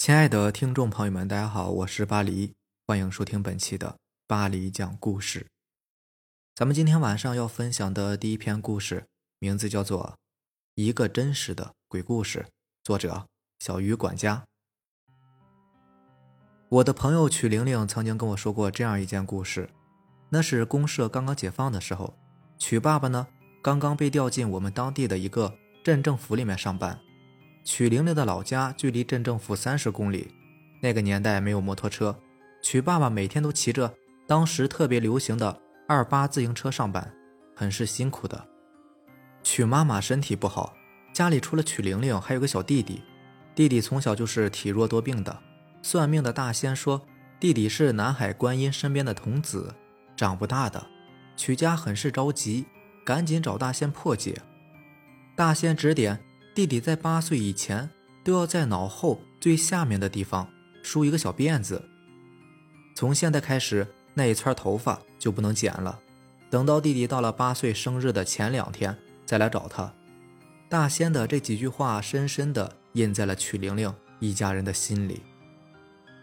亲爱的听众朋友们，大家好，我是巴黎，欢迎收听本期的巴黎讲故事。咱们今天晚上要分享的第一篇故事，名字叫做《一个真实的鬼故事》，作者小鱼管家。我的朋友曲玲玲曾经跟我说过这样一件故事，那是公社刚刚解放的时候，曲爸爸呢刚刚被调进我们当地的一个镇政府里面上班。曲玲玲的老家距离镇政府三十公里，那个年代没有摩托车，曲爸爸每天都骑着当时特别流行的二八自行车上班，很是辛苦的。曲妈妈身体不好，家里除了曲玲玲，还有个小弟弟，弟弟从小就是体弱多病的。算命的大仙说，弟弟是南海观音身边的童子，长不大的。曲家很是着急，赶紧找大仙破解。大仙指点。弟弟在八岁以前都要在脑后最下面的地方梳一个小辫子。从现在开始，那一撮头发就不能剪了。等到弟弟到了八岁生日的前两天再来找他。大仙的这几句话深深地印在了曲玲玲一家人的心里。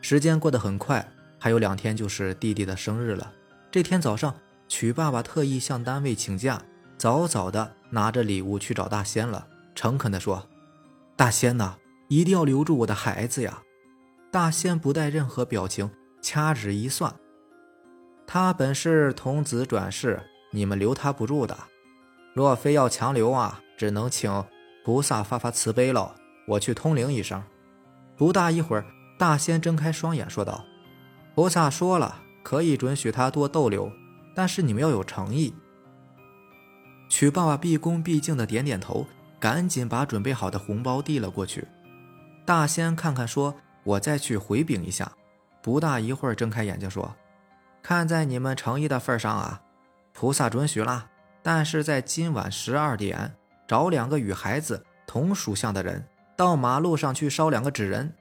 时间过得很快，还有两天就是弟弟的生日了。这天早上，曲爸爸特意向单位请假，早早的拿着礼物去找大仙了。诚恳地说：“大仙呐，一定要留住我的孩子呀！”大仙不带任何表情，掐指一算，他本是童子转世，你们留他不住的。若非要强留啊，只能请菩萨发发慈悲了。我去通灵一声。不大一会儿，大仙睁开双眼说道：“菩萨说了，可以准许他多逗留，但是你们要有诚意。”曲爸爸毕恭毕敬地点点头。赶紧把准备好的红包递了过去。大仙看看说：“我再去回禀一下。”不大一会儿，睁开眼睛说：“看在你们诚意的份上啊，菩萨准许了。但是在今晚十二点，找两个与孩子同属相的人到马路上去烧两个纸人，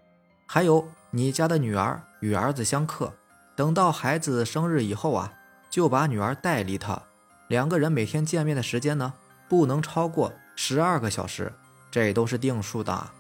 还有你家的女儿与儿子相克。等到孩子生日以后啊，就把女儿带离他。两个人每天见面的时间呢，不能超过。”十二个小时，这都是定数的。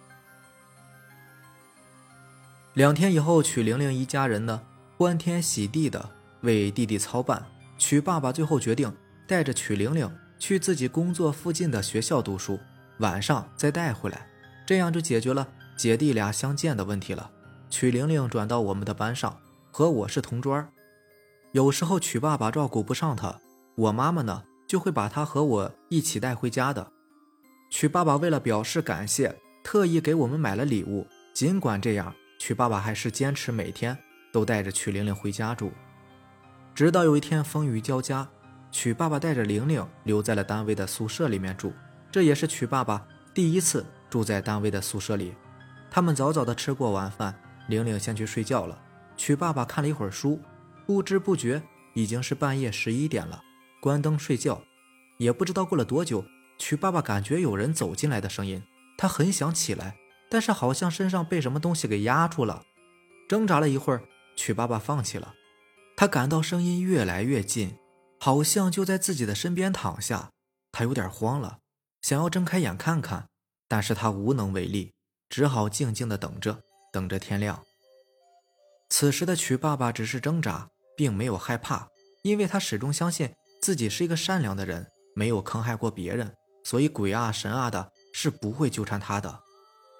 两天以后，曲玲玲一家人呢，欢天喜地的为弟弟操办。曲爸爸最后决定带着曲玲玲去自己工作附近的学校读书，晚上再带回来，这样就解决了姐弟俩相见的问题了。曲玲玲转到我们的班上，和我是同桌。有时候曲爸爸照顾不上她，我妈妈呢就会把她和我一起带回家的。曲爸爸为了表示感谢，特意给我们买了礼物。尽管这样，曲爸爸还是坚持每天都带着曲玲玲回家住。直到有一天风雨交加，曲爸爸带着玲玲留在了单位的宿舍里面住。这也是曲爸爸第一次住在单位的宿舍里。他们早早的吃过晚饭，玲玲先去睡觉了。曲爸爸看了一会儿书，不知不觉已经是半夜十一点了，关灯睡觉。也不知道过了多久。曲爸爸感觉有人走进来的声音，他很想起来，但是好像身上被什么东西给压住了。挣扎了一会儿，曲爸爸放弃了。他感到声音越来越近，好像就在自己的身边躺下。他有点慌了，想要睁开眼看看，但是他无能为力，只好静静的等着，等着天亮。此时的曲爸爸只是挣扎，并没有害怕，因为他始终相信自己是一个善良的人，没有坑害过别人。所以鬼啊神啊的是不会纠缠他的，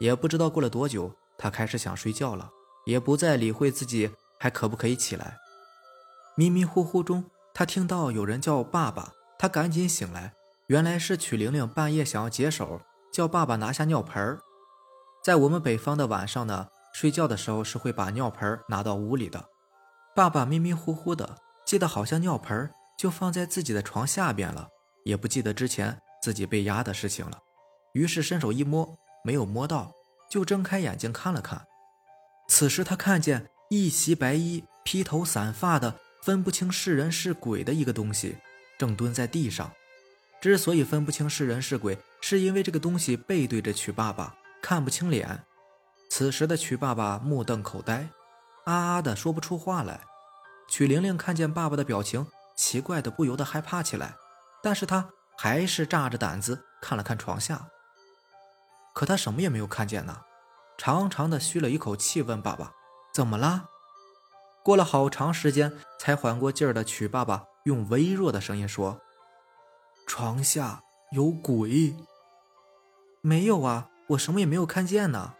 也不知道过了多久，他开始想睡觉了，也不再理会自己还可不可以起来。迷迷糊糊中，他听到有人叫爸爸，他赶紧醒来，原来是曲玲玲半夜想要解手，叫爸爸拿下尿盆在我们北方的晚上呢，睡觉的时候是会把尿盆拿到屋里的。爸爸迷迷糊糊的记得好像尿盆就放在自己的床下边了，也不记得之前。自己被压的事情了，于是伸手一摸，没有摸到，就睁开眼睛看了看。此时他看见一袭白衣、披头散发的、分不清是人是鬼的一个东西，正蹲在地上。之所以分不清是人是鬼，是因为这个东西背对着曲爸爸，看不清脸。此时的曲爸爸目瞪口呆，啊啊的说不出话来。曲玲玲看见爸爸的表情，奇怪的不由得害怕起来，但是他。还是炸着胆子看了看床下，可他什么也没有看见呢。长长的吁了一口气，问爸爸：“怎么啦？”过了好长时间，才缓过劲儿的曲爸爸用微弱的声音说：“床下有鬼。”“没有啊，我什么也没有看见呢。”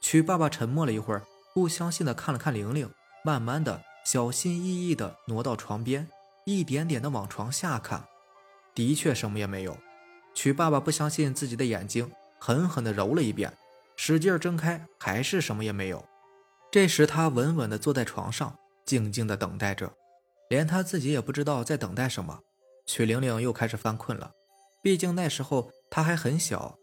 曲爸爸沉默了一会儿，不相信的看了看玲玲，慢慢的、小心翼翼的挪到床边，一点点的往床下看，的确什么也没有。曲爸爸不相信自己的眼睛，狠狠地揉了一遍，使劲睁开，还是什么也没有。这时，他稳稳地坐在床上，静静地等待着，连他自己也不知道在等待什么。曲玲玲又开始犯困了，毕竟那时候她还很小。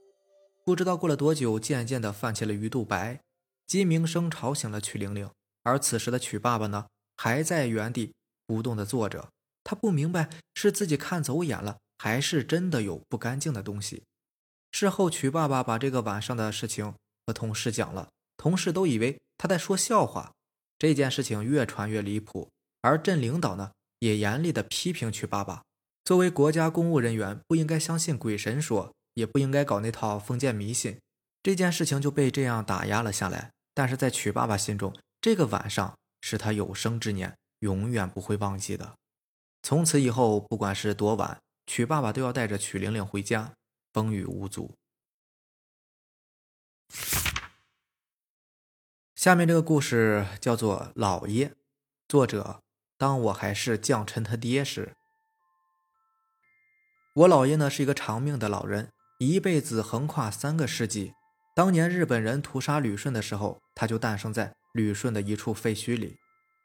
不知道过了多久，渐渐地泛起了鱼肚白，鸡鸣声吵醒了曲玲玲。而此时的曲爸爸呢，还在原地不动地坐着。他不明白是自己看走眼了。还是真的有不干净的东西。事后，曲爸爸把这个晚上的事情和同事讲了，同事都以为他在说笑话。这件事情越传越离谱，而镇领导呢，也严厉的批评曲爸爸。作为国家公务人员，不应该相信鬼神说，也不应该搞那套封建迷信。这件事情就被这样打压了下来。但是在曲爸爸心中，这个晚上是他有生之年永远不会忘记的。从此以后，不管是多晚。曲爸爸都要带着曲玲玲回家，风雨无阻。下面这个故事叫做《老爷》，作者：当我还是将臣他爹时。我姥爷呢是一个长命的老人，一辈子横跨三个世纪。当年日本人屠杀旅顺的时候，他就诞生在旅顺的一处废墟里。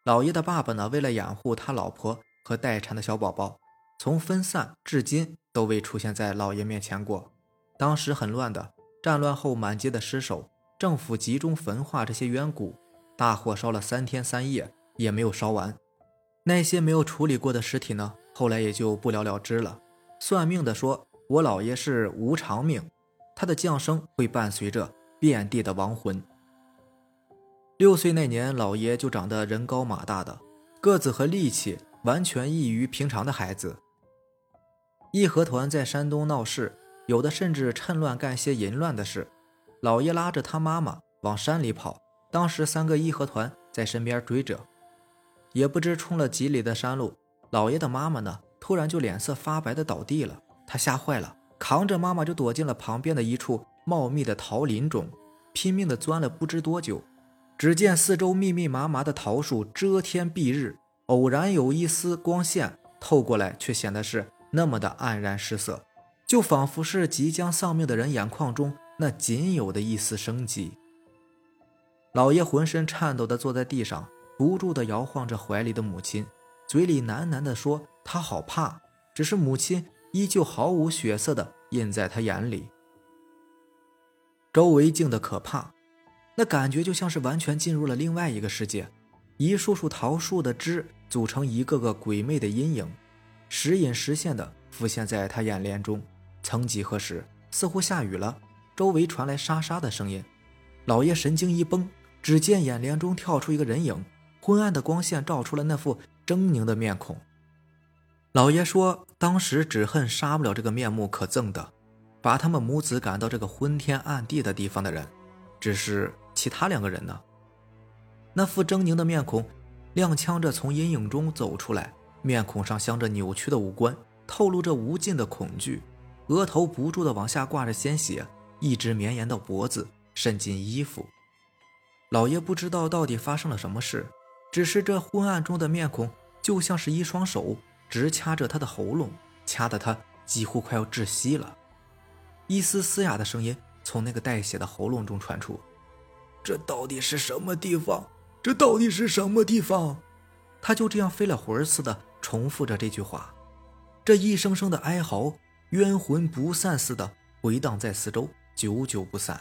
老爷的爸爸呢，为了掩护他老婆和待产的小宝宝。从分散至今都未出现在老爷面前过。当时很乱的，战乱后满街的尸首，政府集中焚化这些冤骨，大火烧了三天三夜也没有烧完。那些没有处理过的尸体呢，后来也就不了了之了。算命的说我姥爷是无常命，他的降生会伴随着遍地的亡魂。六岁那年，老爷就长得人高马大的，个子和力气完全异于平常的孩子。义和团在山东闹事，有的甚至趁乱干些淫乱的事。老爷拉着他妈妈往山里跑，当时三个义和团在身边追着，也不知冲了几里的山路。老爷的妈妈呢，突然就脸色发白的倒地了。他吓坏了，扛着妈妈就躲进了旁边的一处茂密的桃林中，拼命的钻了不知多久。只见四周密密麻麻的桃树遮天蔽日，偶然有一丝光线透过来，却显得是。那么的黯然失色，就仿佛是即将丧命的人眼眶中那仅有的一丝生机。老爷浑身颤抖地坐在地上，不住地摇晃着怀里的母亲，嘴里喃喃地说：“他好怕。”只是母亲依旧毫无血色地印在他眼里。周围静得可怕，那感觉就像是完全进入了另外一个世界。一束束桃树的枝组成一个个鬼魅的阴影。时隐时现的浮现在他眼帘中。曾几何时，似乎下雨了，周围传来沙沙的声音。老爷神经一绷，只见眼帘中跳出一个人影，昏暗的光线照出了那副狰狞的面孔。老爷说：“当时只恨杀不了这个面目可憎的，把他们母子赶到这个昏天暗地的地方的人。只是其他两个人呢？”那副狰狞的面孔，踉跄着从阴影中走出来。面孔上镶着扭曲的五官，透露着无尽的恐惧，额头不住的往下挂着鲜血，一直绵延到脖子，渗进衣服。老爷不知道到底发生了什么事，只是这昏暗中的面孔就像是一双手直掐着他的喉咙，掐得他几乎快要窒息了。一丝嘶哑的声音从那个带血的喉咙中传出：“这到底是什么地方？这到底是什么地方？”他就这样飞了魂似的。重复着这句话，这一声声的哀嚎，冤魂不散似的回荡在四周，久久不散。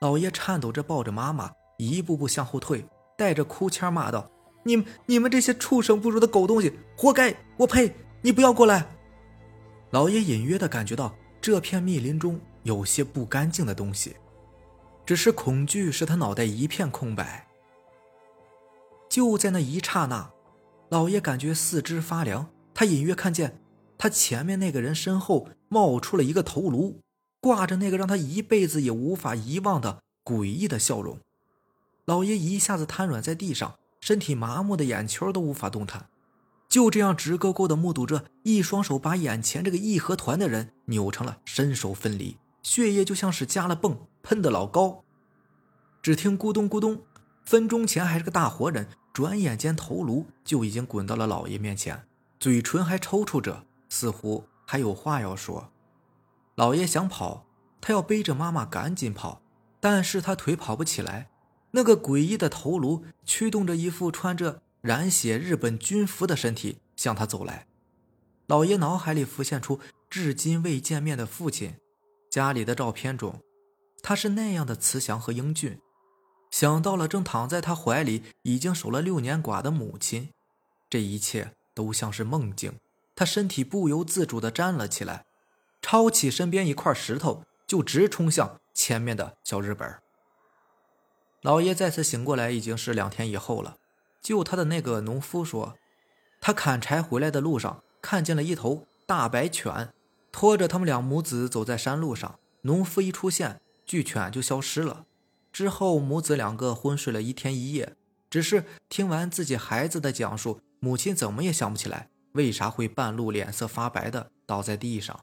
老爷颤抖着抱着妈妈，一步步向后退，带着哭腔骂道：“你们、你们这些畜生不如的狗东西，活该！我呸！你不要过来！”老爷隐约的感觉到这片密林中有些不干净的东西，只是恐惧使他脑袋一片空白。就在那一刹那。老爷感觉四肢发凉，他隐约看见他前面那个人身后冒出了一个头颅，挂着那个让他一辈子也无法遗忘的诡异的笑容。老爷一下子瘫软在地上，身体麻木的眼球都无法动弹，就这样直勾勾的目睹着一双手把眼前这个义和团的人扭成了身首分离，血液就像是加了泵，喷得老高。只听咕咚咕咚，分钟前还是个大活人，转眼间头颅就已经滚到了老爷面前，嘴唇还抽搐着，似乎还有话要说。老爷想跑，他要背着妈妈赶紧跑，但是他腿跑不起来。那个诡异的头颅驱动着一副穿着染血日本军服的身体向他走来。老爷脑海里浮现出至今未见面的父亲，家里的照片中，他是那样的慈祥和英俊。想到了正躺在他怀里已经守了六年寡的母亲，这一切都像是梦境。他身体不由自主地站了起来，抄起身边一块石头就直冲向前面的小日本。老爷再次醒过来，已经是两天以后了。救他的那个农夫说，他砍柴回来的路上，看见了一头大白犬，拖着他们两母子走在山路上。农夫一出现，巨犬就消失了。之后，母子两个昏睡了一天一夜。只是听完自己孩子的讲述，母亲怎么也想不起来为啥会半路脸色发白的倒在地上。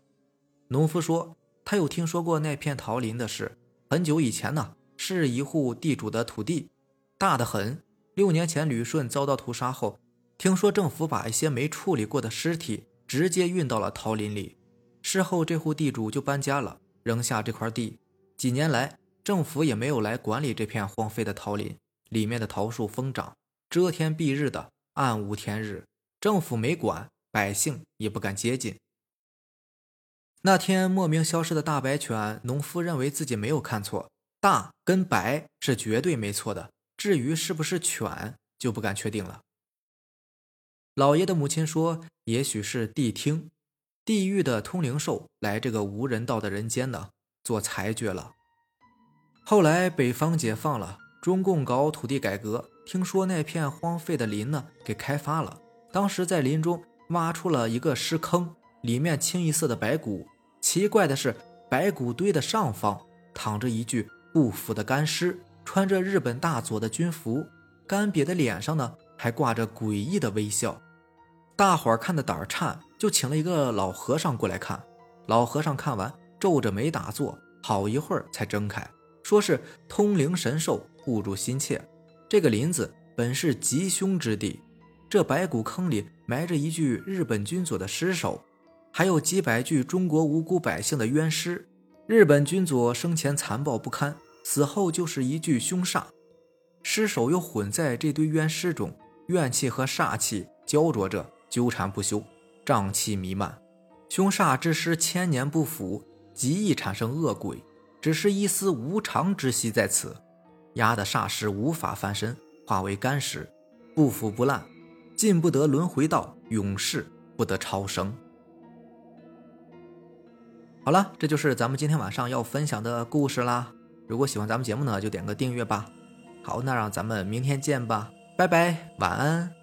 农夫说，他有听说过那片桃林的事，很久以前呢。是一户地主的土地，大得很。六年前旅顺遭到屠杀后，听说政府把一些没处理过的尸体直接运到了桃林里。事后这户地主就搬家了，扔下这块地。几年来，政府也没有来管理这片荒废的桃林，里面的桃树疯长，遮天蔽日的，暗无天日。政府没管，百姓也不敢接近。那天莫名消失的大白犬，农夫认为自己没有看错。大跟白是绝对没错的，至于是不是犬，就不敢确定了。老爷的母亲说：“也许是谛听，地狱的通灵兽来这个无人道的人间呢，做裁决了。”后来北方解放了，中共搞土地改革，听说那片荒废的林呢给开发了。当时在林中挖出了一个尸坑，里面清一色的白骨。奇怪的是，白骨堆的上方躺着一具。不腐的干尸，穿着日本大佐的军服，干瘪的脸上呢还挂着诡异的微笑。大伙儿看的胆儿颤，就请了一个老和尚过来看。老和尚看完，皱着眉打坐，好一会儿才睁开，说是通灵神兽护住心切。这个林子本是吉凶之地，这白骨坑里埋着一具日本军佐的尸首，还有几百具中国无辜百姓的冤尸。日本军佐生前残暴不堪，死后就是一具凶煞，尸首又混在这堆冤尸中，怨气和煞气焦灼着，纠缠不休，瘴气弥漫。凶煞之尸千年不腐，极易产生恶鬼。只是一丝无常之息在此，压得煞尸无法翻身，化为干尸，不腐不烂，进不得轮回道，永世不得超生。好了，这就是咱们今天晚上要分享的故事啦。如果喜欢咱们节目呢，就点个订阅吧。好，那让咱们明天见吧，拜拜，晚安。